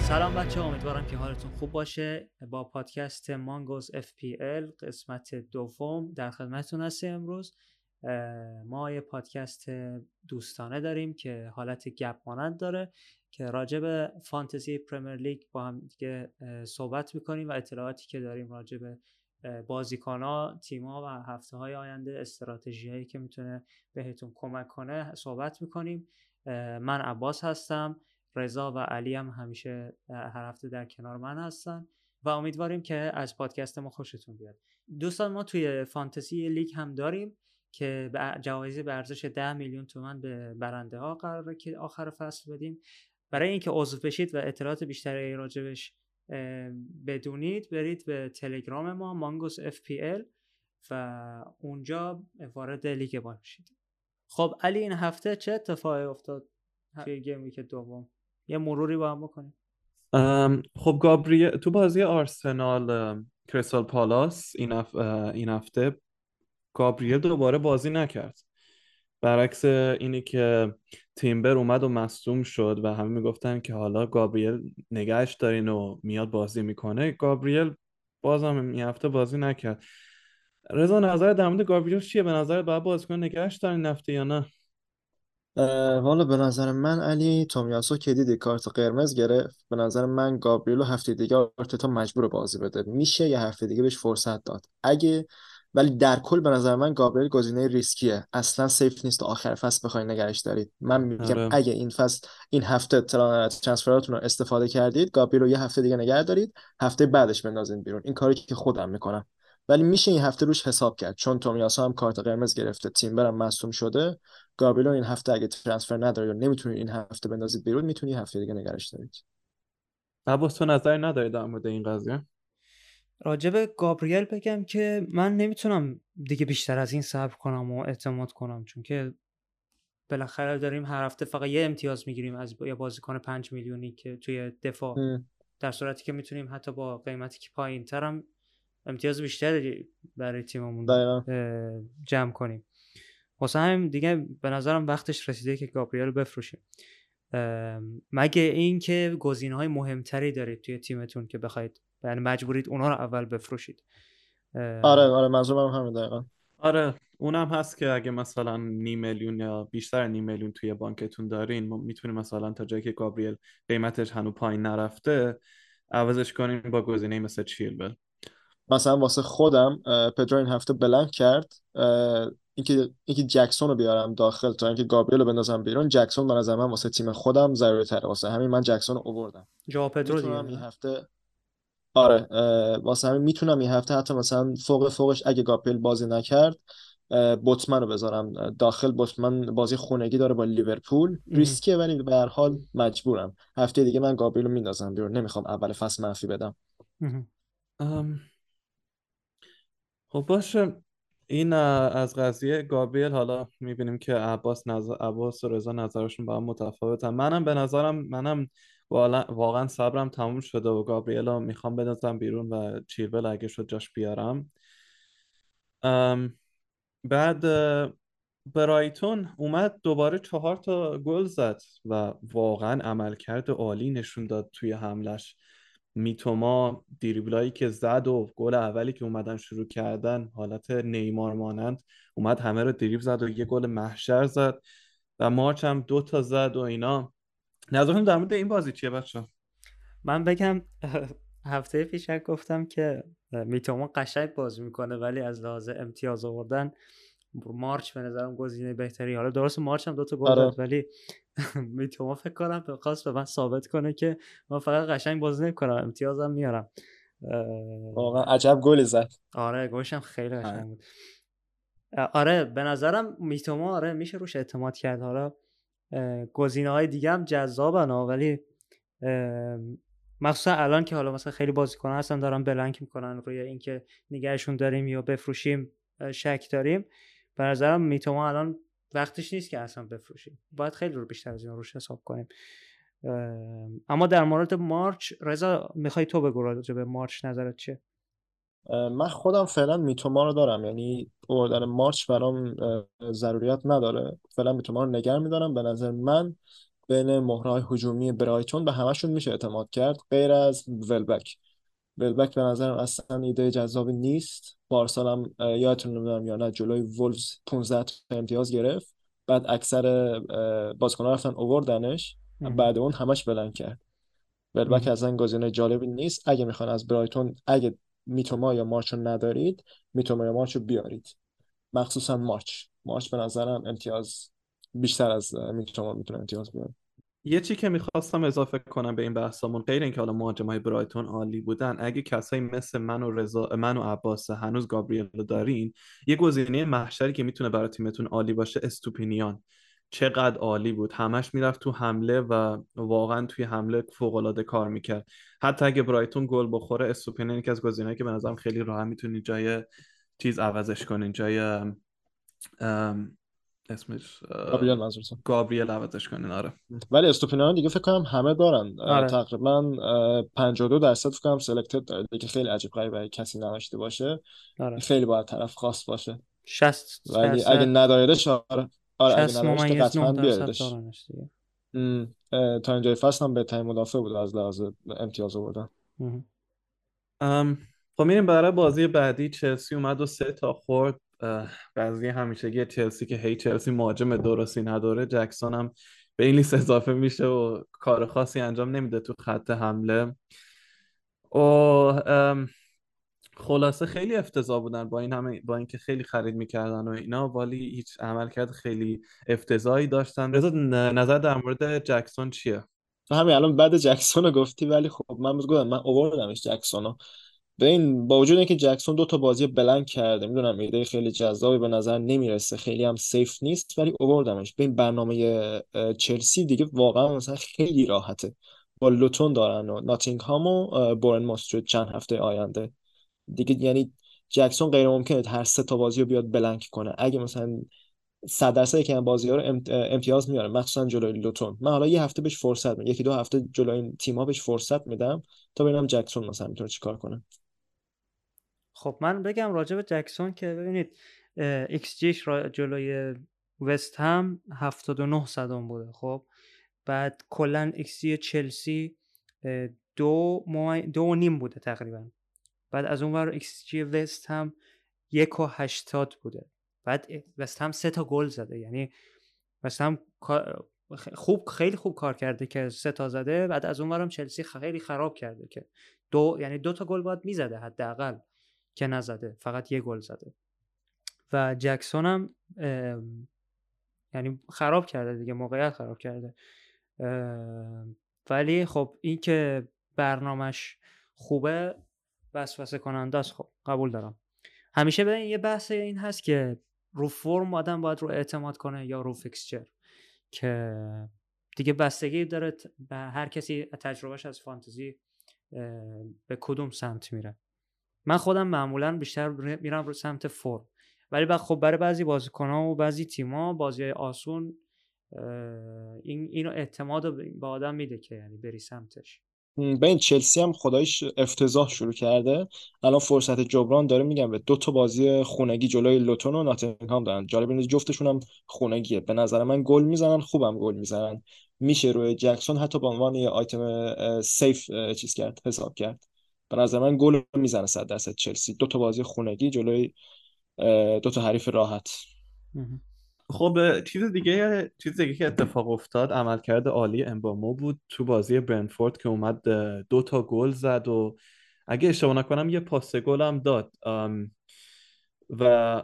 سلام بچه امیدوارم که حالتون خوب باشه. با پادکست مانگوز FPL قسمت دوم در خدمتتون هستیم امروز. ما یه پادکست دوستانه داریم که حالت گپ مانند داره که راجع به فانتزی پرمیر لیگ با هم دیگه صحبت می‌کنیم و اطلاعاتی که داریم راجع به بازیکن تیما و هفته های آینده استراتژی هایی که می‌تونه بهتون کمک کنه صحبت می‌کنیم. من عباس هستم. رضا و علی هم همیشه هر هفته در کنار من هستن و امیدواریم که از پادکست ما خوشتون بیاد. دوستان ما توی فانتزی لیگ هم داریم که جوایزی به ارزش 10 میلیون تومن به برنده ها قراره که آخر فصل بدیم. برای اینکه عضو بشید و اطلاعات بیشتری راجبش بدونید برید به تلگرام ما مانگوس FPL و اونجا وارد لیگ ما خب علی این هفته چه اتفاقی افتاد توی game week دوم؟ یه مروری با هم بکنیم. خب گابریل تو بازی آرسنال کریستال پالاس این, این هفته گابریل دوباره بازی نکرد. برعکس اینی که تیمبر اومد و مصدوم شد و همه می‌گفتن که حالا گابریل نگهش دارین و میاد بازی می‌کنه گابریل بازم این هفته بازی نکرد. رضا نظر در مورد گابریل چیه؟ به نظر باید بازیکن نگهش دارین هفته یا نه؟ والا به نظر من علی تومیاسو که دیدی کارت قرمز گرفت به نظر من گابریلو هفته دیگه آرتتا مجبور بازی بده. میشه یه هفته دیگه بهش فرصت داد. اگه ولی در کل به نظر من گابریل گزینه risky ـه. اصلا safe نیست آخر فصل بخواید نگهش دارید. من میگم آره. اگه این فصل این هفته transfer اتون رو استفاده کردید گابریل رو یه هفته دیگه نگه دارید هفته بعدش بندازین بیرون. این کاری که خودم می‌کنم. ولی میشه این هفته روش حساب کرد. چون تومیاسا هم کارت قرمز گرفته تیمبر هم شده. گابریلو این هفته اگه ترانسفر نداره یا نمی‌تونید این هفته بندازید بیرون می‌تونی هفته دیگه نگرش دارید. عباس تو نظری نداری در مورد این قضیه؟ راجب گابریل بگم که من نمی‌تونم دیگه بیشتر از این صبر کنم و اعتماد کنم چون که بالاخره داریم هر هفته فقط یه امتیاز می‌گیریم از یه بازیکن پنج میلیونی که توی دفاع. در صورتی که می‌تونیم حتی با قیمتی که پایین ترم امتیاز بیشتری برای تیممون جمع کنیم. واسه همین دیگه به نظرم وقتش رسیده که گابریل رو بفروشیم. مگه اینکه گزینه های مهمتری دارید توی تیمتون که بخواید یعنی مجبورید اونها رو اول بفروشید. آره آره منظورم همین دقیقا. آره اونم هست که اگه مثلا نیم میلیون یا بیشتر نیم میلیون توی بانکتون دارین ما می‌تونیم مثلا تا جایی که گابریل قیمتش هنو پایین نرفته عوضش کنیم با گزینه مثل چیلول مثلا واسه خودم پدرو این هفته blank کرد اینکه اینکه جکسون رو بیارم داخل تا اینکه گابریل رو بندازم بیرون جکسون به نظر من واسه تیم خودم ضروری تره واسه همین من جکسون رو آوردم جا پدرو این هفته آره واسه همین می‌تونم این هفته حتی مثلا فوق فوقش اگه گابریل بازی نکرد بوتمن رو بذارم. داخل بوتمن بازی خونگی داره با لیورپول. risky ـه ولی به هر حال مجبورم. هفته دیگه من گابریل رو میندازم بیرون. نمی‌خوام اول فصل منفی بدم. خب باشه. این از قضیه گابریل حالا می‌بینیم که عباس نظر عباس و رضا نظرشون با هم متفاوتن. منم به نظرم منم واقعا صبرم تموم شده و گابریل رو می‌خوام بندازم بیرون و چیرول اگه شد جاش بیارم. بعد برایتون اومد دوباره چهار تا گل زد و واقعا عملکرد عالی نشون داد توی حملش. میتوما دیریبلایی که زد و گل اولی که اومدن شروع کردن حالت نیمار مانند اومد همه رو دریب زد و یه گل محشر زد و مارچ هم دو تا زد و اینا. نظرتون در مورد این بازی چیه بچه من بگم هفته پیش گفتم که میتوما قشنگ بازی می‌کنه ولی از لحاظ امتیاز آوردن مارچ به نظرم گزینه بهتری. حالا درست مارچ هم دو تا گل آره. داد ولی میتوما فکر کنم خواست به من ثابت کنه که من فقط قشنگ بازی نمی‌کنم امتیازم میارم. واقعا عجب گلی زد. آره گوشم خیلی قشنگ بود. آره به نظرم میتوما آره میشه روش اعتماد کرد. حالا گزینه های دیگه هم جذابن ولی مخصوصا الان که حالا مثلا خیلی بازیکن هستن دارن بلنک می‌کنن روی اینکه نگهشون داریم یا بفروشیم شک داریم. به نظرم میتوما الان وقتش نیست که اصلا بفروشیم. باید خیلی رو بیشتر از این روش حساب کنیم. اما در مورد مارچ رضا می‌خوای تو بگو راجع به مارچ نظرت چیه؟ من خودم فعلا میتوما رو دارم. یعنی اوردن مارچ برام ضروریت نداره. فعلا میتوما رو نگر میدارم. به نظر من بین مهرهای هجومی برایتون به همشون میشه اعتماد کرد. غیر از ولبک. ولبک به نظرم اصلا ایده جذابی نیست. پارسال هم یادتون نمی‌دونم یا نه جلوی وولفز 15 امتیاز گرفت. بعد اکثر بازیکن‌ها رفتن اووردنش. بعد اون همش بلند کرد. ولبک اصلا گزینه جالبی نیست. اگه می‌خوان از برایتون اگه میتوما یا مارچ رو ندارید میتوما یا مارچ رو بیارید. مخصوصا مارچ. مارچ به نظرم امتیاز بیشتر از میتوما می‌تونه امتیاز بیاره. یه چی که می‌خواستم اضافه کنم به این بحثمون غیر اینکه حالا مهاجمای برایتون عالی بودن اگه کسایی مثل من و رضا من و عباس هنوز گابریل رو دارین یه گزینه محشری که می‌تونه برای تیمتون عالی باشه استوپینیان. چقدر عالی بود. همش می‌رفت تو حمله و واقعا توی حمله فوق العاده کار می‌کرد. حتی اگه برایتون گل بخوره استوپینیان یکی از گزینه‌ای که به نظرم خیلی راحت می‌تونی جای چیز عوضش کنین جای اسمش گابریل منظورتون. گابریل عوضش کنین. آره. ولی استوپینیان دیگه فکر کنم همه دارن. آره. تقریبا 52 درصد فکر کنم سلکتد داره. دیگه خیلی عجیب غریبه کسی نداشته باشه. آره. خیلی باید طرف خاص باشه. 60 ولی اگه نداریدش آره آره اگه 60 نداریدش که ممیز قطعا 9 درصد بیاریدش دارنش دیگه. ام، اه، تا اینجای فصل هم بهترین مدافع بود از لحاظ امتیاز آوردن. خب میریم برای بازی بعدی. چلسی اومد و سه تا خورد. قضیه همیشگی چلسی که هی چلسی مهاجم درستی نداره. جکسون هم به این لیست اضافه میشه و کار خاصی انجام نمیده تو خط حمله. و ام، خلاصه خیلی افتضاح بودن با این همه با اینکه خیلی خرید می‌کردن و اینا ولی هیچ عملکرد خیلی افتضاحی داشتن. رضا نظر در مورد جکسون چیه؟ تو همین الان بعد جکسون رو گفتی ولی خب من بهت گفتم من اووردمش جکسون رو. به این با وجود اینکه جکسون دو تا بازی بلنک کرده می‌دونم ایده خیلی جذابی به نظر نمی‌رسه خیلی هم سیف نیست ولی اووردمش. به این برنامه چلسی دیگه واقعا مثلا خیلی راحته. با لوتون دارن و ناتینگهام و بورنموث چند هفته آینده. دیگه یعنی جکسون غیر ممکنه هر سه تا بازی رو بیاد blank کنه. اگه مثلا صد درصد که این بازی ها رو امت- امتیاز میاره مخصوصا جلوی لوتون. من حالا یه هفته بهش فرصت میدم یکی دو هفته جلوی این تیم ها بهش فرصت میدم تا ببینم جکسون مثلا می‌تونه چیکار کنه. خب من بگم راجع به جکسون که ببینید ایکس جیش جلوی وست هم 79 صدم بوده. خب بعد کلا ایکس جی چلسی دو, ممی- دو و نیم بوده تقریبا. بعد از اون ور xG وست هم یک و هشتاد بوده. بعد وست هم سه تا گل زده. یعنی وست هم خوب خیلی خوب کار کرده که سه تا زده. بعد از اون ورم چلسی خیلی خراب کرده که دو یعنی دو تا گل باید می‌زده حداقل که نزده. فقط یه گل زده. و جکسون هم یعنی خراب کرده دیگه موقعیت خراب کرده. ولی خب این که برنامهش خوبه وسوسه کننده است خب قبول دارم. همیشه به یه بحث این هست که رو فرم آدم باید رو اعتماد کنه یا رو فیکسچر که دیگه بستگی داره به هر کسی تجربهش از فانتزی به کدوم سمت میره. من خودم معمولا بیشتر میرم رو سمت فرم. ولی بعد خب برای بعضی بازیکن‌ها و بعضی تیم‌ها بازی آسون این اینو اعتماد به آدم میده که یعنی بری سمتش. این چلسی هم خدایش افتضاح شروع کرده. الان فرصت جبران داره میگم به دو تا بازی خونگی جلوی لوتون و ناتینگهام دارن. جالب اینه جفتشون هم خونگیه. به نظر من گل می‌زنن خوبم گل می‌زنن. میشه روی جکسون حتی به عنوان یه آیتم سیف چیز کرد حساب کرد. به نظر من گل می‌زنه 100 درصد چلسی. دو تا بازی خونگی جلوی دو تا حریف راحت. خب چیز دیگه چیز دیگه که اتفاق افتاد عملکرد عالی امبامو بود تو بازی برنفورد که اومد دو تا گل زد و اگه اشتباه نکنم یه پاس گل هم داد و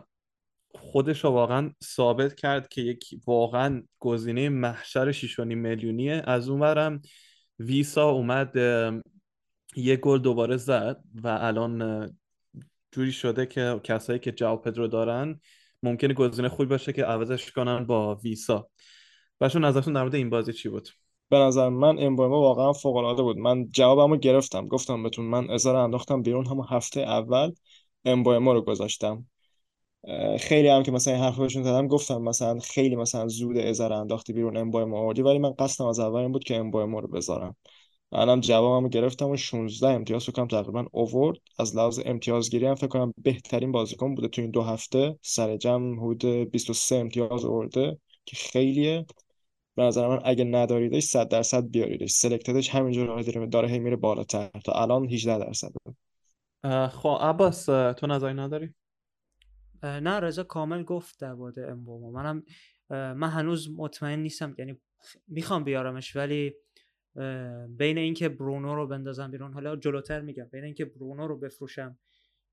خودش رو واقعا ثابت کرد که یک واقعا گزینه محشر 6.5 میلیونیه. از اونورم ویسا اومد یه گل دوباره زد و الان جوری شده که کسایی که جاو پدرو دارن ممکنه گزینه خوبی باشه که عوضش کنن با ویسا. بچه‌ها نظرتون در مورد این بازی چی بود؟ به نظر من امبایما واقعا فوق العاده بود. من جوابمو گرفتم. گفتم بهتون من ازار انداختم بیرون همون هفته اول امبایما رو گذاشتم. خیلی هم که مثلا این حرفا بهشون زدم گفتم مثلا خیلی مثلا زود ازار انداختی بیرون امبایما آوردی ولی من قصدم از اول این بود که امبایما رو بذارم. الان جوابمو گرفتم و 16 امتیاز فکر کنم تقریبا اوورد از لحاظ امتیازگیری هم فکر کنم بهترین بازیکن بوده تو این دو هفته. سر جمع حدود 23 امتیاز آورده که خیلیه. به نظر من اگه نداریدش 100 درصد بیاریدش. سلکتدش همینجور داره داره هی میره بالاتر. تا الان 18 درصد. خب عباس تو نظری نداری؟ نه رضا کامل گفت در مورد امبومو. منم من هنوز مطمئن نیستم. یعنی می‌خوام بیارمش ولی بین اینکه برونو رو بندازم بیرون حالا جلوتر میگم. بین اینکه برونو رو بفروشم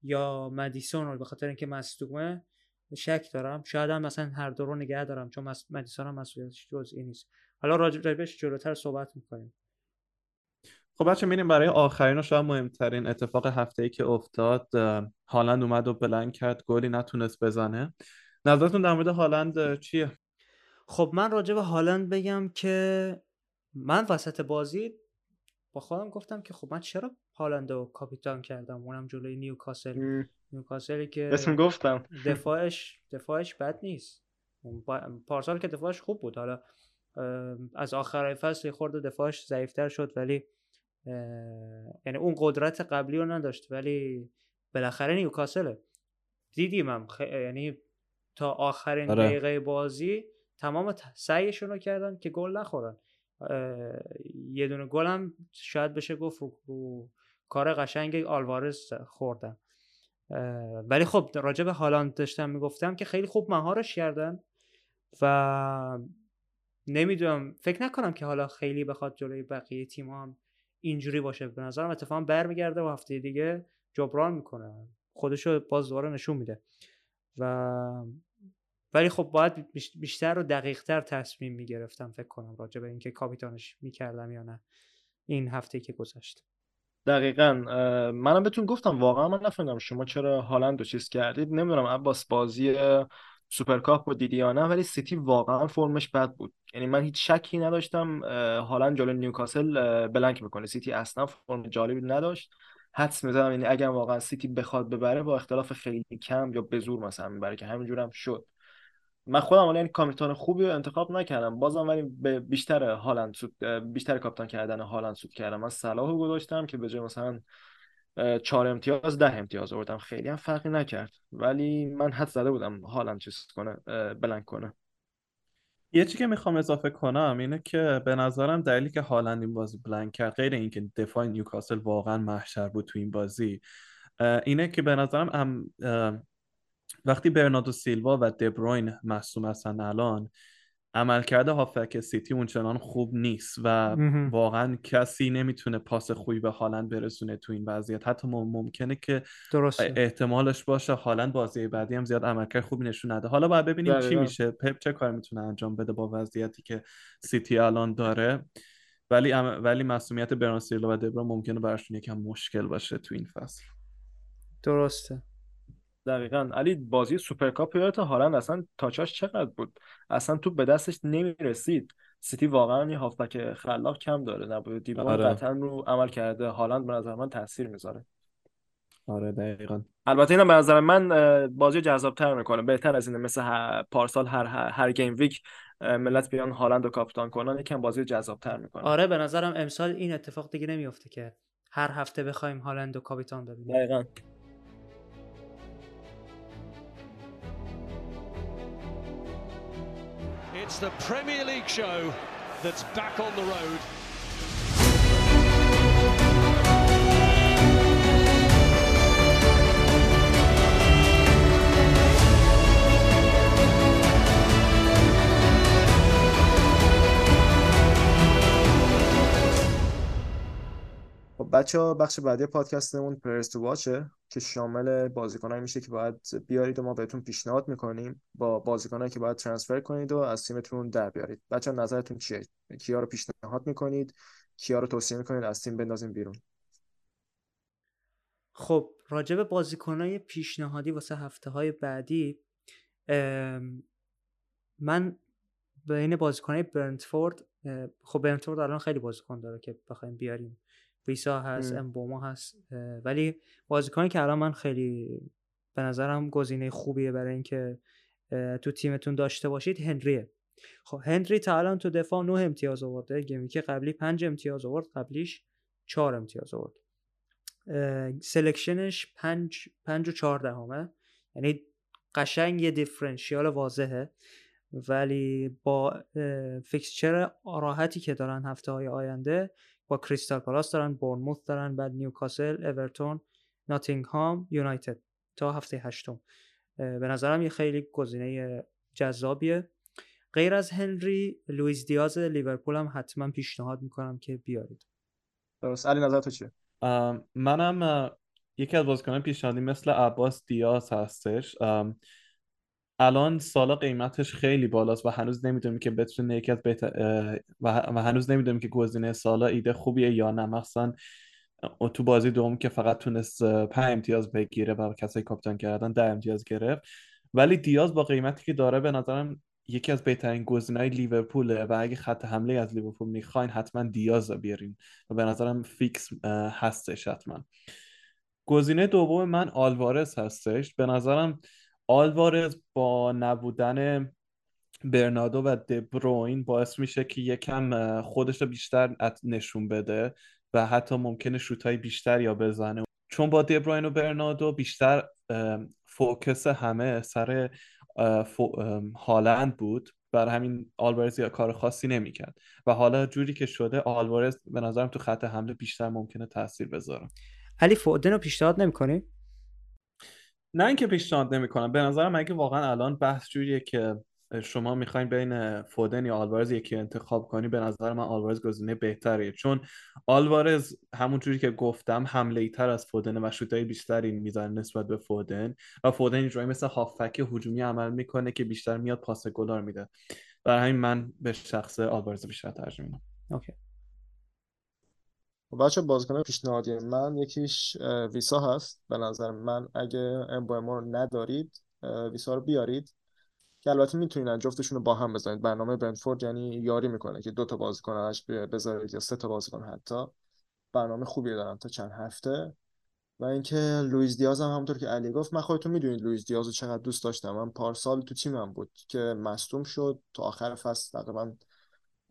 یا مدیسون رو به خاطر اینکه مصدومه شک دارم. شاید هم مثلا هر دو رو نگه دارم چون مدیسون هم مسئولیتش جزئی نیست. حالا راجبش جلوتر صحبت می‌کنیم. خب بچه میریم برای آخرین و شاید مهمترین اتفاق هفته ای که افتاد هالند اومد و بلند کرد گلی نتونست بزنه. نظرتون در مورد هالند چیه؟ خب من راجع به هالند بگم که من وسط بازی با خودم گفتم که خب من چرا هالند رو کاپیتان کردم؟ اونم جلوی نیوکاسل. نیوکاسلی که اسم گفتم. دفاعش دفاعش بد نیست. پارسال که دفاعش خوب بود. حالا از آخر فصل خورده دفاعش ضعیفتر شد ولی یعنی اون قدرت قبلی رو نداشت ولی بالاخره نیوکاسله. دیدیم هم خ... یعنی تا آخرین آره. دقیقه بازی تمام سعیشون رو کردن که گل نخورن. یه دونه گل هم شاید بشه گفت رو, کار قشنگ آلوارز خوردن ولی خب راجع به هالند داشتم می‌گفتم که خیلی خوب مهارش کردن و نمی‌دونم فکر نکنم که حالا خیلی بخواد جلوی بقیه تیم هم اینجوری باشه. به نظرم اتفاقا برمیگرده و هفته دیگه جبران می‌کنه. خودشو باز دوباره نشون میده. و ولی خب باید بیشتر و دقیقتر تصمیم می‌گرفتم فکر کنم راجع به اینکه کاپیتانش می‌کردم یا نه. این هفته که گذشت. دقیقا منم بهتون گفتم واقعا من نفهمیدم شما چرا هالند رو چیز کردید. نمی‌دونم عباس بازی سوپرکاپ رو دیدی یا نه ولی سیتی واقعا فرمش بد بود. یعنی من هیچ شکی نداشتم هالند جلو نیوکاسل بلنک می‌کنه. سیتی اصلا فرم جالبی نداشت. حدس می‌زنم یعنی اگر واقعا سیتی بخواد ببره با اختلاف خیلی کم یا به زور مثلا می‌بره که همینجور هم شد. من خودم یعنی کاپیتان خوبی رو انتخاب نکردم. بازم ولی به بیشتر هالند سود بیشتر کاپیتان کردن هالند سود کردم. من صلاح رو گذاشتم که به جای مثلا چهار امتیاز ده امتیاز آوردم. خیلی هم فرقی نکرد. ولی من حد زده بودم هالند چیز کنه بلنک کنه. یه چی که می‌خوام اضافه کنم اینه که به نظرم دلیلی که هالند این بازی بلنک کرد غیر اینکه دفاع نیوکاسل واقعا محشر بود تو این بازی اینه که به نظرم وقتی برناردو سیلوا و دبروین مصوم هستن الان عملکرد هافک سیتی اونچنان خوب نیست و واقعا کسی نمی‌تونه پاس خوبی به هالند برسونه تو این وضعیت. حتی ممکنه که درسته. احتمالش باشه هالند بازی بعدی هم زیاد عملکرد خوبی نشون نده. حالا باید ببینیم چی میشه. پپ چه کار می‌تونه انجام بده با وضعیتی که سیتی الان داره؟ ولی ولی مسئولیت برناردو و دیبروینه ممکنه براشون یکم مشکل باشه تو این فصل. درسته. دقیقا. علی بازی سوپرکاپ یادته هالند اصلا touch اش چقدر بود؟ اصلا توپ به دستش نمی‌رسید. سیتی واقعا یه هافبک خلاق کم داره. نبود دی‌بروینه آره. قطعا رو عمل کرده. هالند به نظر من تاثیر می‌ذاره. آره دقیقا. البته اینا به نظر من بازی جذابتر می‌کنه. بهتر از اینه. مثل پارسال هر هر گیم ویک ملت بیان هالند و کاپیتان کنن. یکم بازی جذابتر می‌کنه. آره به نظرم امسال این اتفاق دیگه نمیفته که هر هفته بخوایم هالند و کاپیتان ببینیم. دقیقاً. It's the Premier League show that's back on the road. بچه ها بخش بعدی پادکستمون پرس تو واچه که شامل بازیکنایی میشه که باید بیارید و ما بهتون پیشنهاد می‌کنیم با بازیکنایی که باید ترانسفر کنید و از تیمتون در بیارید. بچه ها نظرتون چیه؟ کیا رو پیشنهاد می‌کنید؟ کیا رو توصیه می‌کنید از تیم بندازیم بیرون؟ خب راجب بازیکنای پیشنهادی واسه هفته های بعدی من بین بازیکنای برنتفورد خب برنتفورد الان خیلی بازیکن داره که بخوایم بیاریم. ویسا هست امبومو هست ولی بازیکنی که الان من خیلی به نظرم گزینه خوبیه برای اینکه تو تیمتون داشته باشید هنریه. خب هنری تا الان تو دفاع 9 امتیاز آورده. game week قبلی 5 امتیاز آورد قبلیش 4 امتیاز آورد. selection ش 5 5 و 4 دهمه. یعنی قشنگ یه differential واضحه. ولی با fixture راحتی که دارن هفته های آینده با کریستال پالاس دارن بورنموث دارن بعد نیوکاسل اورتون ناتینگهام یونایتد تا هفته هشتم. به نظرم یه خیلی گزینه جذابیه. غیر از هنری لوئیس دیاز لیورپول هم حتما پیشنهاد می‌کنم که بیارید. درست. علی نظر تو چیه؟ منم یکی از بازیکنان پیشنهادی مثل عباس دیاز هستش. الان سالا قیمتش خیلی بالاست و هنوز نمی‌دونیم که بتونه یکی از بهتر و هنوز نمی‌دونیم که گزینه سالا ایده خوبیه یا نه. مثلا تو بازی دوم که فقط تونست پنج امتیاز بگیره و کسایی کاپیتان کردن ده امتیاز گرفت. ولی دیاز با قیمتی که داره به نظرم یکی از بهترین گزینه‌های لیورپوله و اگه خط حمله از لیورپول می‌خواین حتما دیاز رو بیارین و به نظرم فیکس هستش حتما. گزینه دوم من آلوارز هستش. به نظرم آلوارز با نبودن برنادو و دبروین باعث میشه که یکم خودش رو بیشتر نشون بده و حتی ممکنه شوتای بیشتر یا بزنه. چون با دبروین و برنادو بیشتر فوکس همه سر هالند بود. بر همین آلوارز یا کار خاصی نمی‌کرد. و حالا جوری که شده آلوارز به نظرم تو خط حمله بیشتر ممکنه تاثیر بذاره. علی فودن رو پیشنهاد نمی‌کنی؟ نه اینکه پیشنهاد نمی‌کنم. به نظرم اگه واقعا الان بحث جوریه که شما می‌خواین بین فودن یا آلوارز یکی انتخاب کنی به نظر من آلوارز گزینه بهتریه. چون آلوارز همون جوری که گفتم حمله ای تر از فودن و شوتای بیشتری می‌زنه نسبت به فودن و فودن اینجوری مثل هافک هجومی عمل می‌کنه که بیشتر میاد پاس گلار میده. برای همین من به شخص آلوارز بیشتر ترجیح میدم اوکی. بچه‌ها بازیکن پیشنهادی من یکیش ویسا هست. به نظر من اگه امبومو رو ندارید ویسا رو بیارید که البته می‌تونین جفتشون رو با هم بزنید. برنامه برنتفورد یعنی یاری می‌کنه که دو تا بازیکن ازش بذارید یا سه تا بازیکن حتی. برنامه خوبی داره تا چند هفته. و اینکه لوئیس دیاز هم همونطور که علی گفت من خودتون می‌دونید لوئیس دیاز رو چقدر دوست داشتم. من پارسال تو تیمم بود که مصدوم شد. تا آخر فصل تقریبا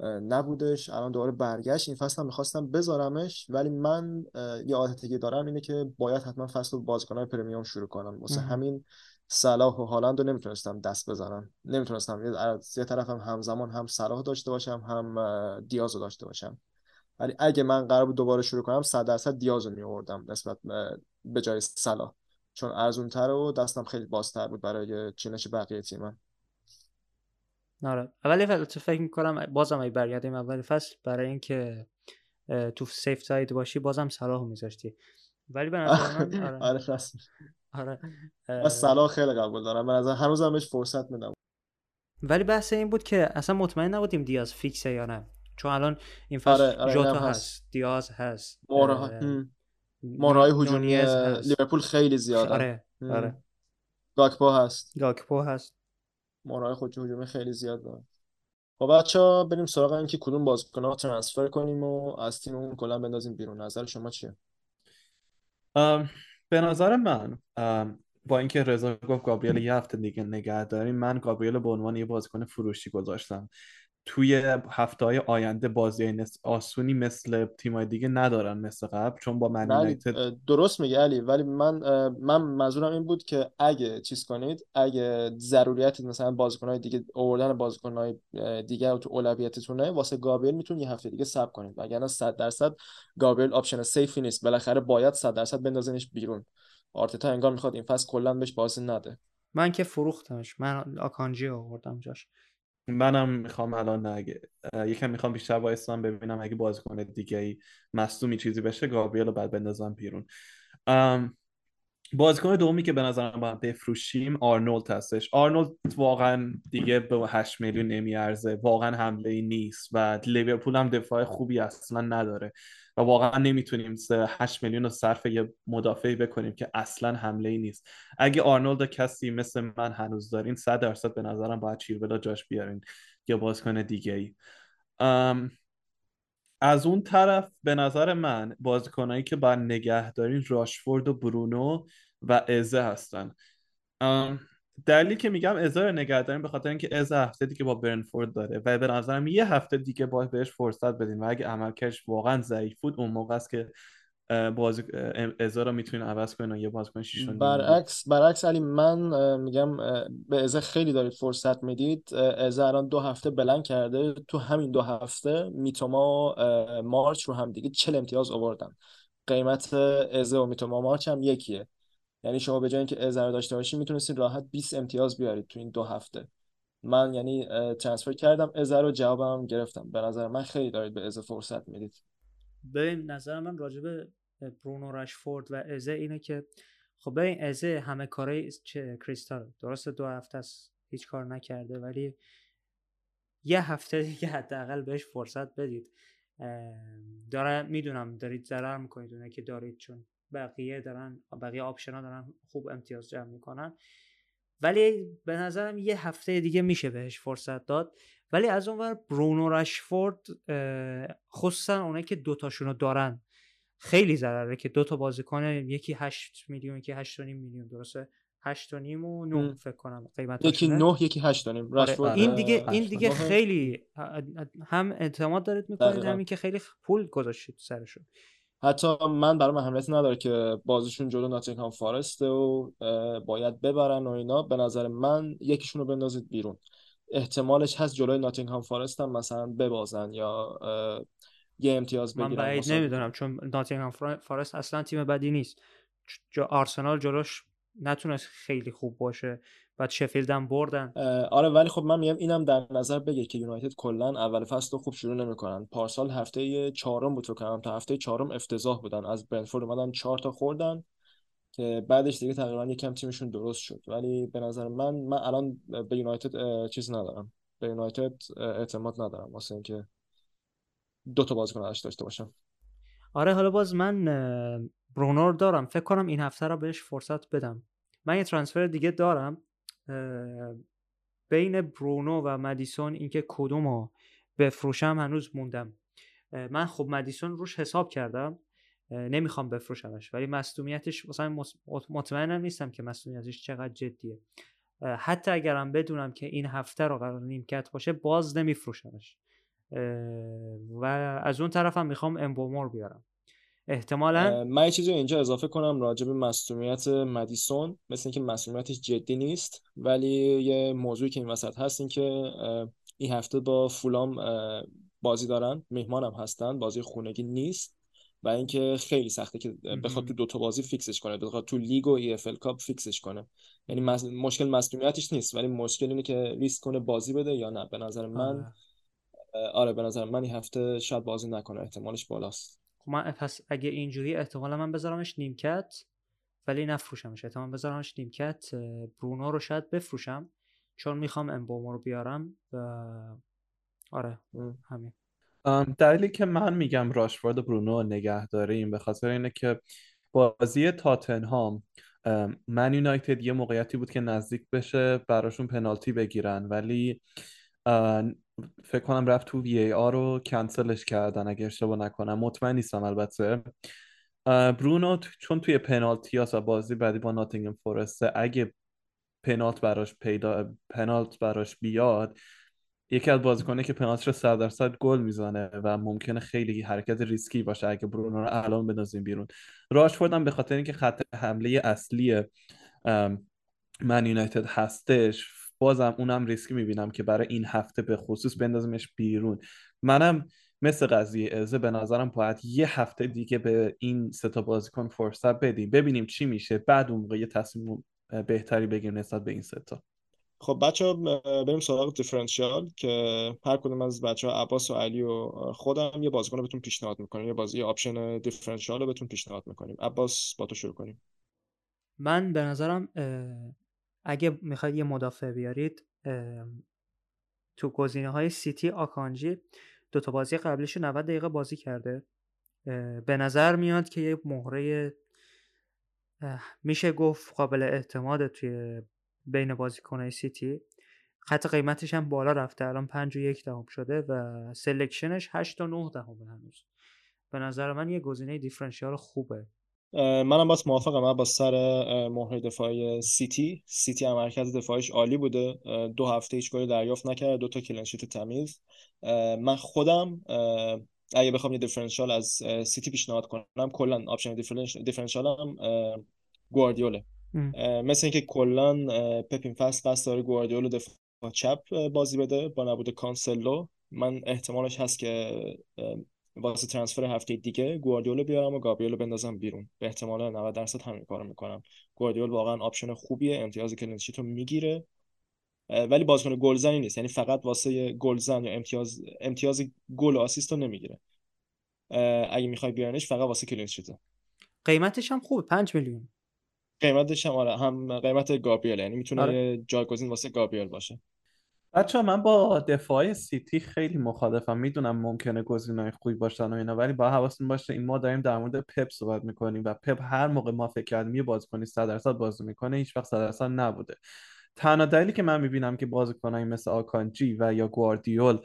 نبودش. الان دوباره برگشت. این فصل هم می‌خواستم بذارمش. ولی من یه عادتی که دارم اینه که باید حتما فصل بازیکن‌های پرمیوم شروع کنم. واسه همین صلاح و هالند رو نمی‌تونستم دست بزنم. نمی‌تونستم. از یه طرفم همزمان هم صلاح داشته باشم هم دیاز رو داشته باشم. ولی اگه من قرار بود دوباره شروع کنم 100 درصد دیاز رو میوردم نسبت به جای صلاح. چون ارزونتر و دستم خیلی بازتر بود برای چینش بقیه تیمم. آره. فصل فکر می‌کنم بازم ای برگردیم اول فصل برای اینکه تو سیف ساید باشی بازم صلاح میذاشتی. ولی به نظر من آره. آره آره. صلاح خیلی قبول دارم. به نظر هنوزم بهش فرصت میدم. ولی بحث این بود که اصلا مطمئن نبودیم دیاز فیکسه یا نه. چون الان این فصل آره، آره، جوتا اینم هست. دیاز هست مورای هجومی هست. لیورپول خیلی زیاده آره آره. گاکپو هست. گاکپو هست. مورای خود هجومی خیلی زیاد داره خب بچه ها بریم سراغ اینکه کدوم بازیکن‌ها ترانسفر کنیم و از تیممون کلا بندازیم بیرون. نظر شما چیه؟ به نظر من با اینکه رضا گفت گابریل یه هفته دیگه نگه داریم من گابریل به عنوان یه بازیکن فروشی گذاشتم. توی هفته های آینده بازی آسونی مثل تیمای دیگه ندارن مثل قبل چون با من ولی یونایتد درست میگه علی ولی من من منظورم این بود که اگه چیز کنید اگه ضروریت مثلا بازیکنهای دیگه آوردن بازیکنهای دیگه تو اولویتتونه واسه گابریل می‌تونید یه هفته دیگه صبر کنید. وگرنه 100 درصد گابریل option safe ی نیست. بالاخره باید 100 درصد بندازنش بیرون. آرتتا انگار می‌خواد این فصل کلا بهش بازی نده. من که فروختمش. من آکانجی آوردم جاش. منم می‌خوام الان اگه یکم می‌خوام بیشتر وایسم ببینم اگه بازیکن دیگه ای مصدومی چیزی بشه گابریل رو بعد بندازم بیرون. ام، بازیکن دومی که به نظرم باید بفروشیم آرنولد هستش. آرنولد واقعا دیگه به 8 میلیون نمیارزه واقعا حمله ای نیست و لیورپول هم دفاع خوبی اصلا نداره. و واقعا نمی‌تونیم 8 میلیون رو صرف یه مدافعی بکنیم که اصلا حمله ای نیست. اگه آرنولد کسی مثل من هنوز دارین 100 درصد به نظرم باید چیلولو جاش بیارین یا بازیکن دیگه ای از اون طرف به نظر من بازیکنایی که باید نگه دارین راشفورد و برونو و ازه هستن. ام، دلیلی که میگم ازا رو نگه داریم به خاطر اینکه از هفته دیگه با برنفورد داره و به نظرم یه هفته دیگه با بهش فرصت بدین و اگه عملکردش واقعا ضعیف بود اون موقع است که بازی ازا رو می‌تونین عوض کنین یه بازیکن شیش برعکس برعکس علی من میگم به ازا خیلی دارید فرصت می‌دید. ازا الان دو هفته بلند کرده. تو همین دو هفته میتوما مارچ رو هم دیگه چل امتیاز آوردن. قیمت ازا و میتوما مارچ هم یکیه. یعنی شما به جای اینکه ازا رو داشته باشید می‌تونستید راحت 20 امتیاز بیارید تو این دو هفته. من یعنی ترانسفر کردم ازا رو جوابم گرفتم. به نظر من خیلی دارید به ازا فرصت می‌دید. ببین نظر من راجع به برونو رشفورد و ازه اینه که خب ببین ازه همه کارهای کریستال درسته دو هفته است هیچ کار نکرده ولی یه هفته دیگه حداقل بهش فرصت بدید. داره می‌دونم دارید ضرر می‌کنید اونه که دارید چون بقیه دارن بقیه آپشن ها دارن خوب امتیاز جمع می‌کنن. ولی به نظرم یه هفته دیگه میشه بهش فرصت داد. ولی از اونور برونو رشفورد خصوصا اونایی که دوتاشونو دارن خیلی ضرره که دو تا بازیکن یکی 8 میلیون یکی 8 میلیون درسته؟ 8 و نیم و 9 فکر کنم قیمت یکی 9 یکی 8 و نیم. آره این دیگه این دیگه خیلی هم اعتماد دارید می‌کنید همین که خیلی پول گذاشتید سرشون. حتی من برام اهمیتی نداره که بازیشون جلو ناتینگهام فارسته و باید ببرن و اینا. به نظر من یکیشون رو بندازید بیرون. احتمالش هست جلوی ناتینگهام فارست هم مثلا ببازن یا یه امتیاز بگیرن من بعید نمی‌دونم چون ناتینگهام فارست اصلا تیم بدی نیست. جا آرسنال جلوش نتونست خیلی خوب باشه بعد شفیلد هم بردن. آره ولی خب من میگم اینم در نظر بگیر که یونایتد کلا اول فصل رو خوب شروع نمی‌کنن. پارسال هفته چهارم بود فکر تا هفته چهارم افتضاح بودن. از برنفورد اومدن چهار تا خوردن که بعدش دیگه تقریبا یکم تیمشون درست شد. ولی به نظر من من الان به یونایتد چیز ندارم. به یونایتد اعتماد ندارم. واسه اینکه دو تا بازیکن داشته باشم. آره حالا باز من برونور دارم. فکر کنم این هفته رو بهش فرصت بدم. من یه ترانسفر دیگه دارم. بین برونو و مدیسون اینکه کدوم رو بفروشم هنوز موندم. من خب مدیسون روش حساب کردم. نمی‌خوام بفروشمش. ولی مصدومیتش مثلا مطمئنم نیستم که مصدومیتش چقدر جدیه. حتی اگرم بدونم که این هفته رو قرار نیمکت باشه باز نمیفروشمش. و از اون طرف هم می‌خوام امبومو رو بیارم. احتمالا. من یه چیزی اینجا اضافه کنم راجع به مصدومیت مدیسون مثل اینکه مصدومیتش جدی نیست ولی یه موضوعی که این وسط هست این که این هفته با فولام بازی دارن مهمان هم هستن بازی خونگی نیست و اینکه خیلی سخته که بخواد تو دوتا بازی فیکسش کنه بخواد تو لیگ و EFL Cup فیکسش کنه. یعنی مشکل مسئولیتش نیست ولی مشکل اینه که ریسک کنه بازی بده یا نه. به نظر من آره به نظر من این هفته شاید بازی نکنه احتمالش بالاست. خب من پس اگه اینجوری احتمالا من بذارمش نیمکت ولی نفروشمش. احتمال بذارمش نیمکت برونو رو شاید بفروشم چون می‌خوام امبومو رو بیارم و آره همین. دلیلی که من میگم راشفورد و برونو نگه داریم به خاطر اینه که بازی تاتنهام من یونایتد یه موقعیتی بود که نزدیک بشه براشون پنالتی بگیرن. ولی فکر کنم رفت تو وی ای آر رو کنسلش کردن اگه اشتباه نکنم. مطمئن نیستم البته. برونو چون توی پنالتی و بازی بعدی با ناتینگم فورسته اگه پنالت براش پیدا پنالت براش بیاد یکی از بازیکنه که پنالت رو 100 درصد گل می‌زنه و ممکنه خیلی حرکت ریسکی باشه اگه برونو رو الان بندازیم بیرون. راشفورد هم به خاطر اینکه خط حمله اصلی من یونایتد هستش بازم اونم ریسکی می‌بینم که برای این هفته به خصوص بندازمش بیرون. منم مثل قضیه ازه به نظرم باید یه هفته دیگه به این ستا بازیکن فرصت بدیم. ببینیم چی میشه. بعد اون موقع یه تصمیم بهتری بگیریم نسبت به این ستا خب بچه ها بریم سراغ differential که هر کدوم از بچه ها عباس و علی و خودم یه بازیکن رو بهتون پیشنهاد می‌کنیم. یه بازی option differential رو بهتون پیشنهاد می‌کنیم. عباس با تو شروع کنیم. من به نظرم اگه می‌خواید یه مدافع بیارید تو گزینه های سیتی آکانجی دو تا بازی قبلیش 90 دقیقه بازی کرده. به نظر میاد که یه مهره میشه گفت قابل اعتماد توی بین بازیکنهای سیتی. خب قیمتش هم بالا رفته الان 5 و یک دهم شده و selection ش 8 تا 9 دهم هنوز. به نظر من یه گزینه differential خوبه. منم باز موافقم من با سر مهره دفاعی سیتی. سیتی عملکرد دفاعیش عالی بوده. دو هفته هیچ گلی دریافت نکرد دو تا clean sheet تمیز. من خودم اگه بخوام یه differential از سیتی پیشنهاد کنم کلا option differential هم گواردیوله. مثل اینکه کلا پپ این فصل قصد داره گواردیولو دفاع چپ بازی بده با نبود کانسلو. من احتمالش هست که واسه transfer هفته دیگه گواردیولو بیارم و گابریلو بندازم بیرون. به احتمال 90 درصد همین کارو می‌کنم. گواردیول واقعا option خوبیه امتیاز clean sheet رو می‌گیره ولی بازیکن گلزنی نیست. یعنی فقط واسه گلزن یا امتیاز امتیاز گل و assist رو نمی‌گیره. اگه می‌خوای بیارنش فقط واسه clean sheet ه قیمتش هم خوبه 5 میلیون. قیمتش هم آره هم قیمت گابریل. یعنی می‌تونه آره. جایگزین واسه گابریل باشه. بچه من با دفاع سیتی خیلی مخالفم. می‌دونم ممکنه گزینه‌های خوبی باشن و اینا ولی با حواستون باشه این ما داریم در مورد پپ صحبت می‌کنیم و پپ هر موقع ما فکر کردیم یه بازیکنی 100 درصد بازی می‌کنه هیچ وقت 100 درصد نبوده. تنها دلیلی که من می‌بینم که بازیکنایی مثل آکانجی و یا گواردیول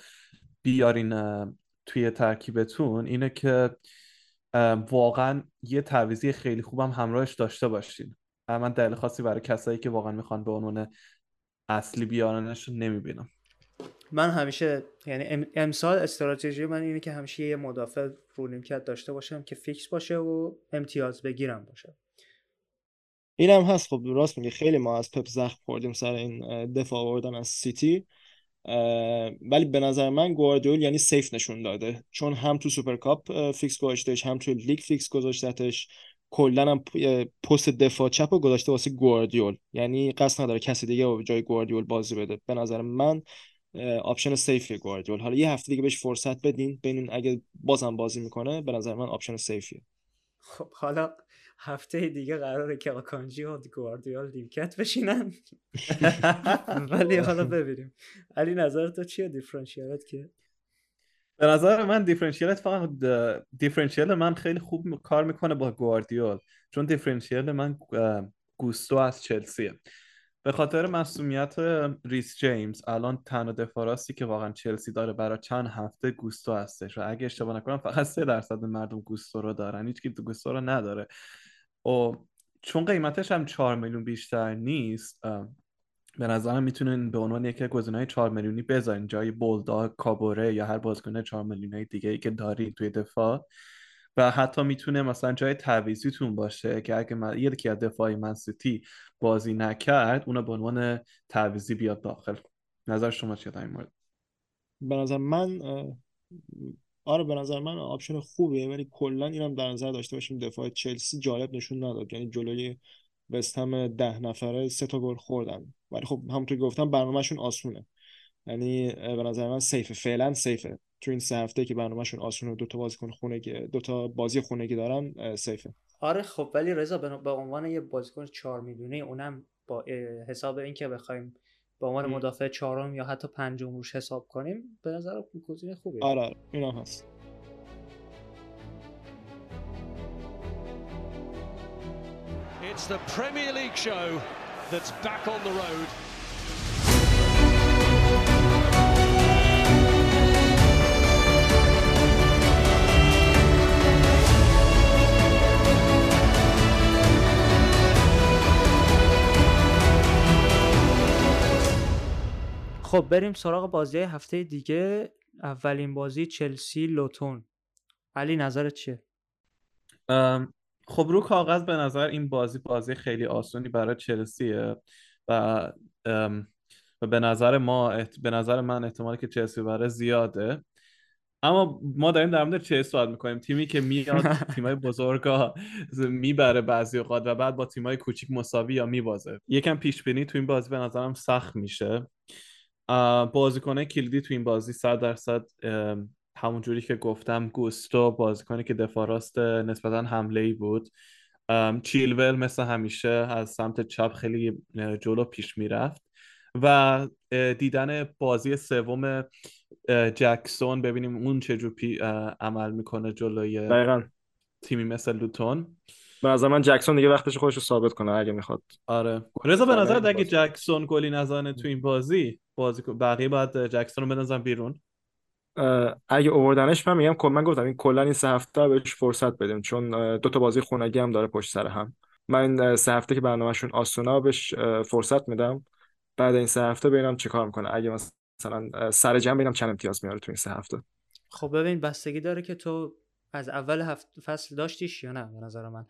بیارین توی ترکیبتون اینه که واقعا یه تعویزی خیلی خوبم همراهش داشته باشین. من دلیل خاصی برای کسایی که واقعا می‌خوان به عنوان اصلی بیارنش نمی‌بینم. من همیشه یعنی امسال استراتژی من اینه که همیشه یه مدافع رو نیمکت داشته باشم که فیکس باشه و امتیاز بگیرم باشه. این هم هست. خب راست میگه خیلی ما از پپ زخم خوردیم سر این دفاع آوردن از سیتی. ولی به نظر من گواردیول یعنی safe نشون داده. چون هم تو سوپرکاپ فیکس گذاشتش هم تو لیگ فیکس گذاشتتش کلا هم پست دفاع چپ رو گذاشته واسه گواردیول. یعنی قصد نداره کسی دیگه جای گواردیول بازی بده. به نظر من option safe ی گواردیول. حالا یه هفته دیگه بهش فرصت بدین. ببینین اگه بازم بازی می‌کنه به نظر من option safe یه. خب حالا هفته دیگه قراره که آکانجی و گواردیول نیمکت بشینن. ولی حالا ببینیم. علی نظر تو چیه؟ differential ت که؟ به نظر من differential ت فقط differential من خیلی خوب کار می‌کنه با گواردیول چون differential من گوستو از چلسیه. به خاطر مصدومیت ریس جیمز الان تنها دفاع راستی که واقعا چلسی داره برای چند هفته گوستو هستش. و اگه اشتباه نکنم فقط سه درصد مردم گوستو رو دارن. هیچ کی گوستو رو نداره. و چون قیمتش هم 4 میلیون بیشتر نیست به نظرم می‌تونین به عنوان یکی از گزینه‌های 4 میلیونی بذارین جای بالداک کابوره یا هر بازیکن 4 میلیونی دیگه ای که دارین توی دفاع. و حتی می‌تونه مثلا جای تعویضیتون باشه که اگه من یکی از دفاعای من سیتی بازی نکرد اونو به عنوان تعویضی بیاد داخل. نظر شما چیه در این مورد؟ به نظر من آره به نظر من option خوبیه ولی کلا اینم در نظر داشته باشیم دفاع چلسی جالب نشون نداد. یعنی جلوی وستهم ده نفره سه تا گل خوردن. ولی خب همونطور که گفتم برنامهشون آسونه. یعنی به نظر من safe ه. فعلا safe ه. تو این سه هفته که برنامهشون آسونه دو تا بازیکن خونگی دو تا بازی خونگی دارن safe ه. آره خب ولی رضا به عنوان یه بازیکن 4 میلیونی اونم با حساب اینکه بخوایم به عنوان مدافع چهارم یا حتی پنجم روش حساب کنیم به نظر گزینه خوبیه آره, آره. اینا هست. It's the Premier League show that's back on the road. خب بریم سراغ بازی هفته دیگه. اولین بازی چلسی لوتون. علی نظرت چیه؟ خب رو کاغذ به نظر این بازی بازی خیلی آسونی برای چلسیه و و به نظر ما به نظر من احتمالی که چلسی برای زیاده. اما ما داریم در مورد چه صحبت می‌کنیم. تیمی که میاد تیمای بزرگا می‌بره بعضی اوقات و بعد با تیمای کوچیک مساوی یا میبازه. یکم پیش بینی تو این بازی به نظرم سخت میشه. بازیکنه کلیدی تو این بازی صد درصد همون جوری که گفتم گوستو بازیکنی که دفاع راست نسبتا حمله ای بود چیلول مثل همیشه از سمت چپ خیلی جلو پیش می‌رفت و دیدن بازی سوم جکسون ببینیم اون چجور عمل می‌کنه جلوی دقیقا. تیمی مثل لوتون. به نظر من جکسون دیگه وقتش خودش رو ثابت کنه اگه می‌خواد. آره. رضا به نظر اگه جکسون گلی نزنه تو این بازی بازی بقیه باید جکسون رو بنازن بیرون؟ اگه اووردنش من میگم من گفتم این کلا این سه هفته بهش فرصت بدیم چون دو تا بازی خونگی هم داره پشت سر هم. من سه هفته که برنامهشون آسونا بهش فرصت میدم. بعد این سه هفته ببینم چیکار می‌کنه. اگه مثلا سر جمع ببینم چند امتیاز میاره تو این سه هفته. خب ببین بستگی داره که تو از اول هفت فصل داشتیش یا نه به نظر من.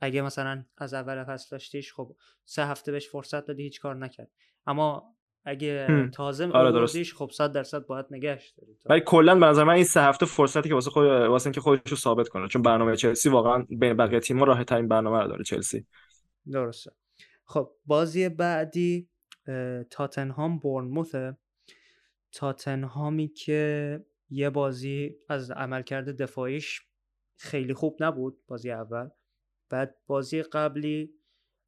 اگه مثلا از اول فصل داشتیش خب سه هفته بهش فرصت دادی هیچ کار نکرد. اما اگه تازه آره خب 100 درصد باید نگهش داری. ولی کلا به نظر من این سه هفته فرصتی که واسه خود واسه اینکه خودش رو ثابت کنه. چون برنامه چلسی واقعا بین بقیه تیم‌ها راه ترین برنامه رو داره چلسی. درسته. خب بازی بعدی تاتنهام بورنموثه. تاتنهامی که یه بازی از عملکرد دفاعیش خیلی خوب نبود بازی اول. بعد بازی قبلی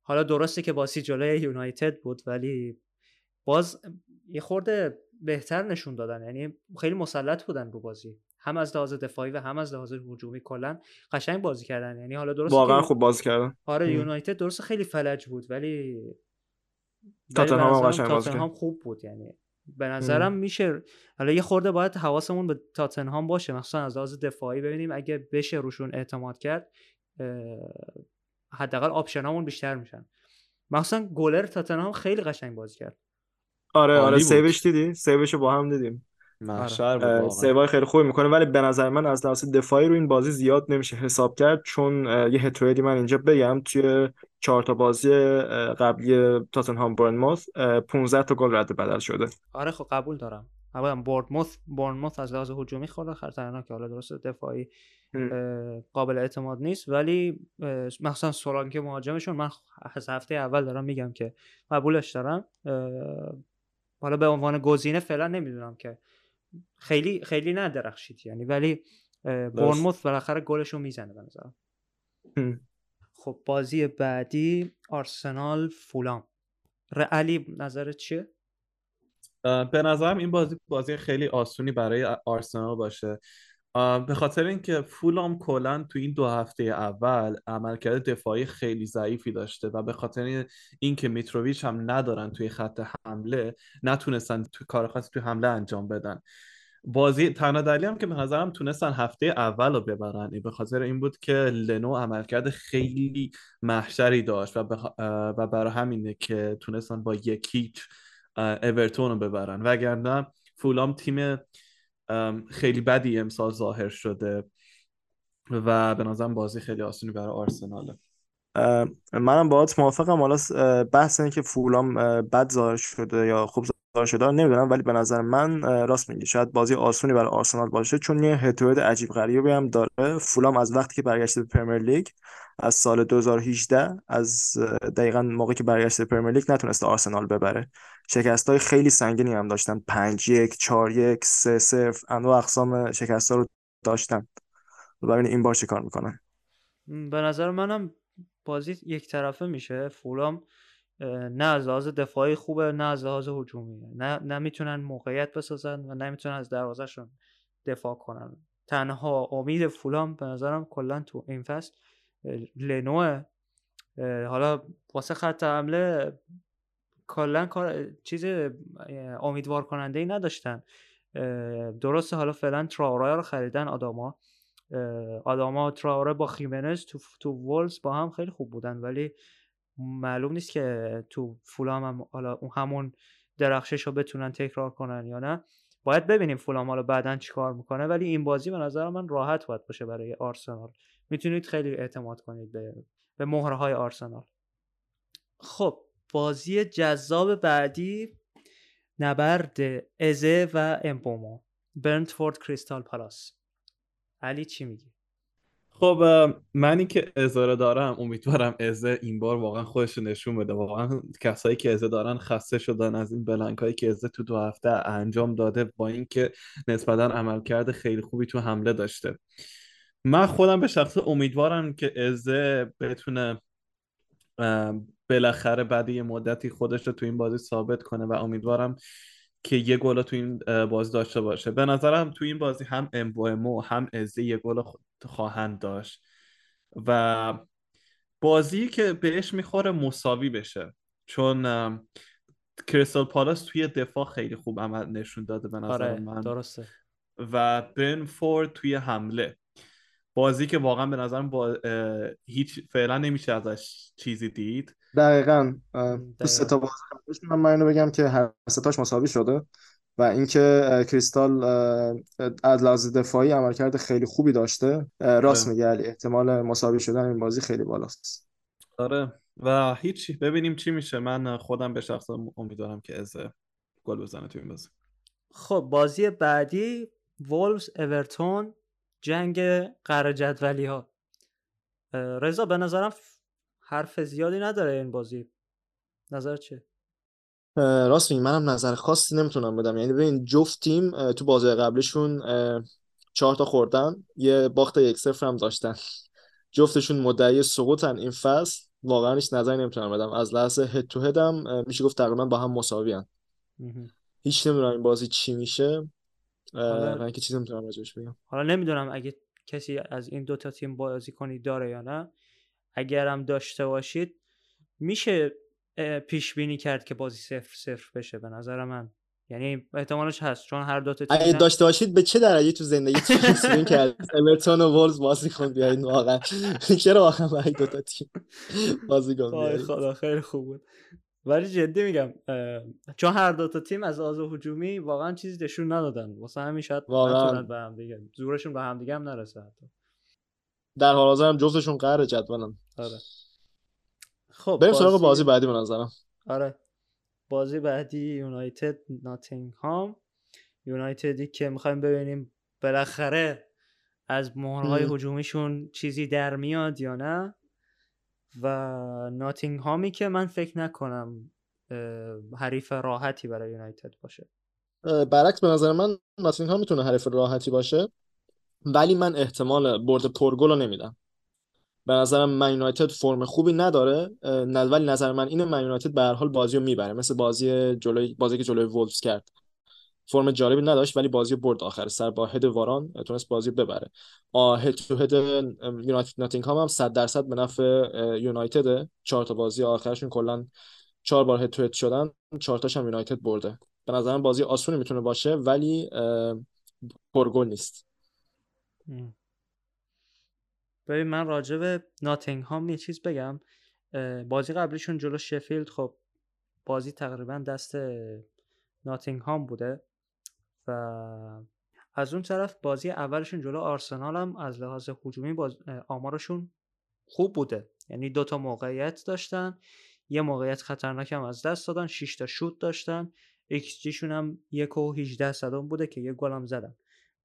حالا درسته که بازی جلوی یونایتد بود ولی باز یه خورده بهتر نشون دادن. یعنی خیلی مسلط بودن رو بازی. هم از لحاظ دفاعی و هم از لحاظ هجومی کلا قشنگ بازی کردن. یعنی حالا درست واقعا خوب بازی کردن. آره یونایتد درست خیلی فلج بود ولی تاتنهام قشنگ بازی کرد. خوب بود. یعنی به نظرم میشه حالا یه خورده باید حواسمون به تاتنهام باشه. مخصوصا از لحاظ دفاعی ببینیم اگه بشه روشون اعتماد کرد حداقل آپشنامون بیشتر میشن. مخصوصا گلر تاتنهام خیلی قشنگ بازی کرد. آره آره سیوش دیدی؟ سیوش رو با هم دیدیم. محشر بود سیوای خیلی خوبی می‌کنه ولی به نظر من از لحاظ دفاعی رو این بازی زیاد نمیشه حساب کرد چون یه هتریدی من اینجا بگم توی چهار تا بازی قبلی تاتنهام برنموث 15 تا گل رد بدل شده. آره خب قبول دارم. اولا بورنموث بورنموث از لحاظ هجومی خود خطرناکه. حالا درست دفاعی قابل اعتماد نیست ولی مخصوصا سولانکه مهاجمشون من از هفته اول دارم میگم که قبولش دارم. حالا به عنوان گزینه فعلا نمی‌دونم که. خیلی خیلی ندرخشید یعنی ولی بورنموث بالاخره گلشو می‌زنه به نظرم. خب بازی بعدی آرسنال فولام. علی نظرت چیه؟ به نظرم این بازی بازی خیلی آسونی برای آرسنال باشه. به خاطر اینکه فولام کلا تو این دو هفته اول عملکرد دفاعی خیلی ضعیفی داشته و به خاطر اینکه میتروویچ هم ندارن توی خط حمله نتونستن تو کار خاصی توی حمله انجام بدن. بازی تنها دلیلی هم که به نظرم تونستن هفته اول رو ببرن به خاطر این بود که لنو عملکرد خیلی محشری داشت و, و برای همینه که تونستن با یکیچ اورتون رو ببرن. وگرنه فولام تیم خیلی بدی امسال ظاهر شده و به نظرم بازی خیلی آسونی برای آرسناله. منم باهات موافقم. حالا بحث اینه که فولام بد ظاهر شده یا خوب شده نمی‌دونم ولی به نظر من راست میگی. شاید بازی آسونی برای آرسنال باشه چون یه هتروید عجیب غریبی هم داره. فولام از وقتی که برگشته به پرمیر لیگ از سال 2018 از دقیقا موقعی که برگشته پرمیر لیگ نتونسته آرسنال ببره. شکست های خیلی سنگینی هم داشتن. 5 1 4 1 3 0 انواع اقسام شکست ها رو داشتن. ببینید این بار چه کار می‌کنن به نظر منم بازی یک طرفه میشه. فولام نه از لحاظ دفاعی خوبه نه از لحاظ هجومی. نه نمی‌تونن موقعیت بسازن و نمی‌تونن از دروازهشون دفاع کنن. تنها امید فولام به نظرم کلا تو این فصل لنوه. حالا واسه خط حمله کلا کار چیز امیدوار کننده ای نداشتن. درسته حالا فعلا تراوره رو خریدن آداما. آداما تراوره با خیمنز تو تو وولز با هم خیلی خوب بودن ولی معلوم نیست که تو فولام هم حالا اون همون درخشش رو بتونن تکرار کنن یا نه. باید ببینیم فولام حالا بعدا چیکار می‌کنه ولی این بازی به نظر من راحت باید باشه برای آرسنال. می‌تونید خیلی اعتماد کنید به به مهره های آرسنال. خب بازی جذاب بعدی نبرد ازه و امبومو برنتفورد کریستال پالاس. علی چی میگی؟ خب منی که ازاره دارم امیدوارم ازه این بار واقعا خودش نشون بده. واقعا کسایی که ازه دارن خسته شدن از این بلنک هایی که ازه تو دو هفته انجام داده با اینکه نسبتا عملکرد خیلی خوبی تو حمله داشته. من خودم به شخص امیدوارم که ازه بتونه بالاخره بعد یه مدتی خودش رو تو این بازی ثابت کنه و امیدوارم که یه گل تو این بازی داشته باشه. به نظرم تو این بازی هم امبومو هم ازه یه گل خواهند داشت. و بازی که بهش می‌خوره مساوی بشه. چون کریستال پالاس توی دفاع خیلی خوب عمل نشون داده به نظر آره من. درسته. و برنفورد توی حمله. بازی که واقعا به نظرم با هیچ فعلا نمیشه ازش چیزی دید. دقیقا. تو. سه تا بازی من من اینو بگم که هر سه تاش مساوی شده و اینکه کریستال از لحاظ دفاعی عملکرد خیلی خوبی داشته راست آره. میگه علی. احتمال مساوی شدن این بازی خیلی بالاست. آره. و هیچی ببینیم چی میشه. من خودم به شخص امیدوارم که از گل بزنه توی این بازی. خب بازی بعدی وولفز اورتون جنگ قره جدولی ها رضا به نظرم حرف زیادی نداره این بازی. نظر چیه؟ اه، راست میگی. منم نظر خاصی نمی‌تونم بدم. یعنی ببین جفت تیم تو بازی قبلشون چهار تا خوردن یه باخت یک صفر هم داشتن. جفتشون مدعی سقوطن این فصل. واقعا هیچ نظری نمی‌تونم بدم. از لحاظ هد تو هدم میشه گفت تقریبا با هم مساوی. هیچ نمی‌دونم این بازی چی میشه. حالا- و اینکه چیزی نمی‌تونم راجعش بگم. حالا نمی‌دونم اگه کسی از این دوتا تیم بازی کنی داره یا نه. اگرم داشته باشید میشه پیش بینی کرد که بازی صفر صفر بشه به نظر من. یعنی احتمالش هست چون هر دوتا تیم اگه داشته باشید به چه درجه تو پیش بینی کرد اورتون و وولز بازی کن بیاین واقعا؟ چرا واقعا برای دو تا تیم بازی کن خدا خیلی خوب بود. ولی جدی میگم چون هر دوتا تیم از آز هجومی واقعا چیزی نشون ندادن. واسه همین شاید واقعاً. به هم دیگه زورشون به هم دیگه هم نرسه حتی. در حال حاضر هم جفتشون قهر جدولن. آره. خب بریم سراغ بازی بعدی به نظرم. آره. بازی بعدی یونایتد ناتینگهام. یونایتدی که می‌خوایم ببینیم بالاخره از مهرهای. هجومیشون چیزی در میاد یا نه. و ناتینگهامی که من فکر نکنم حریف راحتی برای یونایتد باشه. برعکس به نظر من ناتینگهام می‌تونه حریف راحتی باشه ولی من احتمال برد پرگل رو نمیدم. به نظرم من یونایتد فرم خوبی نداره ولی نظر من اینه من یونایتد به هر حال بازی رو می‌بره. مثل بازی جلوی بازی که جلوی وولفز کرد. فرم جالبی نداشت ولی بازی برد آخر سر با هد واران تونست بازی ببره. هد تو هد یونایتد ناتینگهام هم 100 درصد به نفع اه، یونایتده. چهار تا بازی آخرشون کلا چهار بار هد تو هد شدن چهار تاش هم یونایتد برده. به نظرم بازی آسونی می‌تونه باشه ولی پرگل نیست. ببین من راجع به ناتینگهام یه چیز بگم. بازی قبلیشون جلو شفیلد خب بازی تقریبا دست ناتینگهام بوده. و از اون طرف بازی اولشون جلو آرسنال هم از لحاظ هجومی باز... آمارشون خوب بوده. یعنی دو تا موقعیت داشتن یه موقعیت خطرناک هم از دست دادن 6 تا شوت داشتن. ایکس جی شون هم یک و 18 صدم بوده که یه گل هم زدن.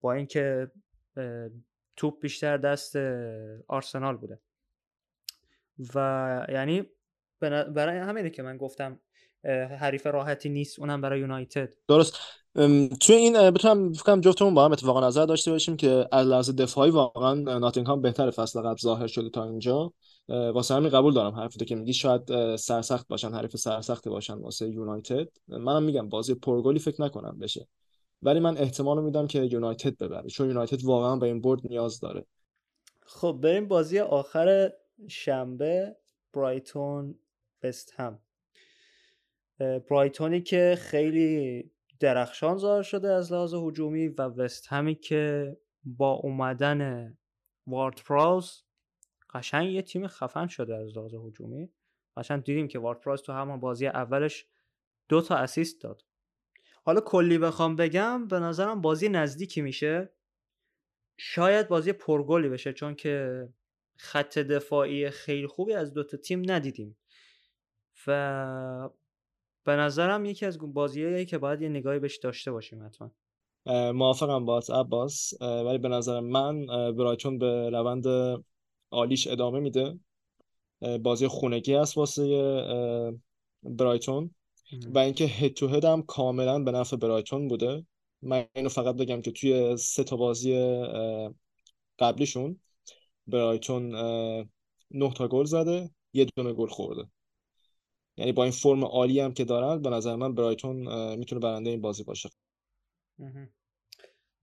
با اینکه توپ بیشتر دست آرسنال بوده. و یعنی برای همینه که من گفتم حریف راحتی نیست اونم برای یونایتد. درست. ام، توی این بتونم فکر کنم جفتمون با هم اتفاق نظر داشته باشیم که از لحاظ دفاعی واقعا ناتینگهام بهتر فصل قبل ظاهر شده تا اینجا. واسه همین قبول دارم حرفی که میگی شاید سرسخت باشن حریف سرسختی باشن واسه یونایتد. منم میگم بازی پرگلی فکر نکنم بشه. ولی من احتمال رو میدم که یونایتد ببره چون یونایتد واقعا به این برد نیاز داره. خب بریم بازی آخر شنبه برایتون وست هم. برایتونی که خیلی درخشان ظاهر شده از لحاظ هجومی و وست همی که با اومدن وارد پراوز قشنگ یه تیم خفن شده از لحاظ هجومی. قشنگ دیدیم که وارد پراوز تو همون بازی اولش دو تا اسیست داد. حالا کلی بخوام بگم به نظرم بازی نزدیکی میشه. شاید بازی پرگلی بشه چون که خط دفاعی خیلی خوبی از دوتا تیم ندیدیم. و به نظرم یکی از بازیهایی که باید یه نگاهی بهش داشته باشیم حتما. موافقم باهات عباس. ولی به نظر من برایتون به روند عالیش ادامه میده. بازی خونگی است واسه برایتون. و اینکه هد تو هد هم کاملا به نفع برایتون بوده. من اینو فقط بگم که توی سه تا بازی قبلیشون برایتون نه تا گل زده یه دونه گل خورده. یعنی با این فرم عالی هم که دارن به نظر من برایتون می‌تونه برنده این بازی باشه.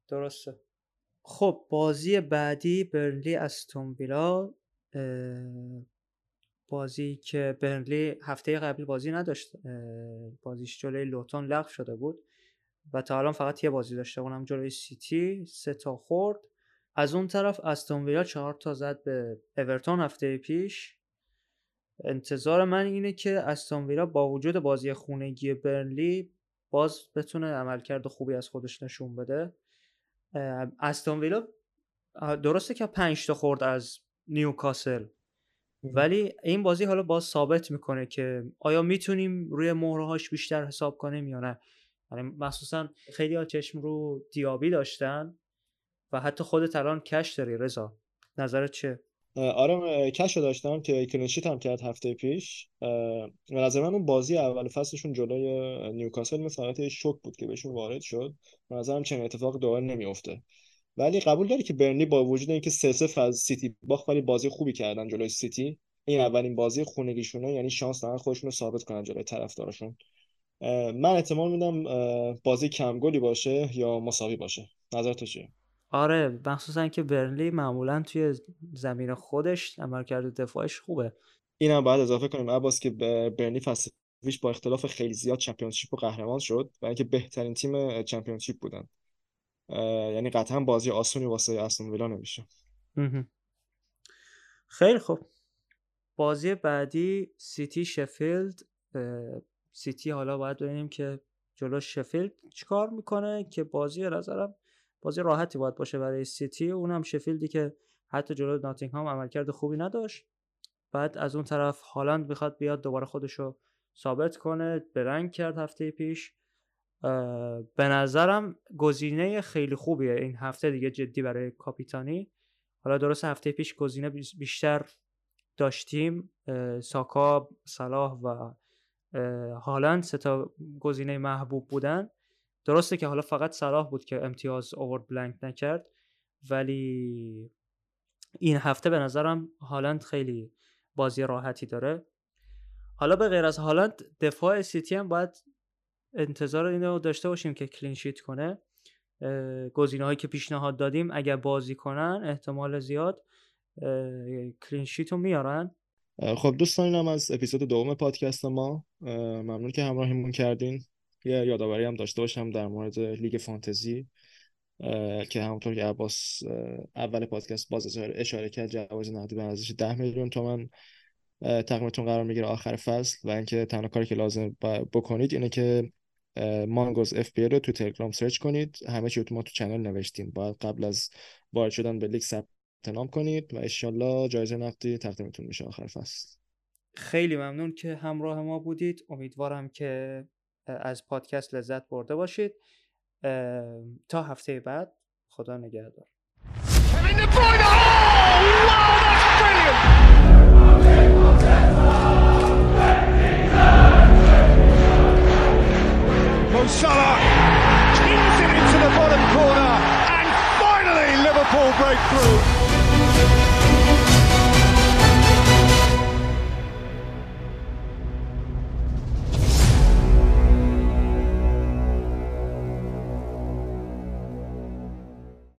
درسته. خب بازی بعدی برنلی استون ویلا بازی که برنلی هفته قبل بازی نداشت بازیش جلوی لوتون لغو شده بود و تا الان فقط یه بازی داشته اونم جلوی سیتی سه تا خورد. از اون طرف استون ویلا چهار تا زد به اورتون هفته پیش. انتظار من اینه که استون ویلا با وجود بازی خونگی برنلی باز بتونه عملکرد خوبی از خودش نشون بده. استون ویلا درسته که پنج تا خورد از نیوکاسل ولی این بازی حالا باز ثابت می‌کنه که آیا می‌تونیم روی مهرهاش بیشتر حساب کنیم یا نه. یعنی مخصوصا خیلی ها چشم رو دیابی داشتن و حتی خودت الان کش داری رضا. نظرت چه آره کش رو داشتم که کلینشیت هم کرد هفته پیش. به نظر من اون بازی اول فصلشون جلوی نیوکاسل مثل حالت شوک بود که بهشون وارد شد. به نظرم چنین اتفاق دوباره نمیافته. ولی قبول داری که برنی با وجود اینکه سه سه از سیتی باخت ولی بازی خوبی کردن جلوی سیتی. این اولین بازی خونگیشونه یعنی شانس دارن خودشون رو ثابت کنن جلوی طرفدارشون. من احتمال میدم بازی کم گلی باشه یا مساوی باشه. نظر تو چیه؟ آره مخصوصا که برنلی معمولا توی زمین خودش عملکرد دفاعش خوبه. اینم بعد اضافه کنیم عباس که برنلی فصل با اختلاف خیلی زیاد Championship و قهرمان شد و اینکه بهترین تیم Championship بودن. یعنی قطعا بازی آسونی واسه استون ویلا نمیشه. خیلی خوب. بازی بعدی سیتی شفیلد. سیتی حالا باید ببینیم که جلو شفیلد چیکار می‌کنه که بازی نظرم بازی راحتی باید باشه برای سیتی. اونم شفیلدی که حتی جلو ناتینگهام عملکرد خوبی نداشت. بعد از اون طرف هالند می‌خواد بیاد دوباره خودشو ثابت کنه. برنگ کرد هفته پیش. به نظرم گزینه خیلی خوبیه این هفته دیگه جدی برای کاپیتانی. حالا درست هفته پیش گزینه بیشتر داشتیم. ساکا صلاح و هالند سه تا گزینه محبوب بودن. درسته که حالا فقط صلاح بود که امتیاز اوورد بلنک نکرد ولی این هفته به نظرم هالند خیلی بازی راحتی داره. حالا به غیر از هالند دفاع سیتی هم باید انتظار اینو داشته باشیم که کلین شیت کنه. گزینه هایی که پیشنهاد دادیم اگر بازی کنن احتمال زیاد کلین شیت رو میارن خب دوستان اینم از اپیزود دوم پادکست ما. ممنون که همراهیمون کردین. یه یادآوری هم داشته باشم در مورد لیگ فانتزی که همونطور که عباس اول پادکست باز اشاره کرد جوایز نقدی به ارزش 10 میلیون تومن تقدیمتون قرار می‌گیره آخر فصل و اینکه تنها کاری که لازم بکنید اینه که Mongoose FP رو تو تلگرام search کنید. همه چی ما تو channel نوشتیم. باید قبل از وارد شدن به لیگ ثبت نام کنید و انشالله جایزه نقدی تقدیمتون میشه آخر فصل. خیلی ممنون که همراه ما بودید. امیدوارم که از پادکست لذت برده باشید. تا هفته بعد خدا نگهدار. Break through.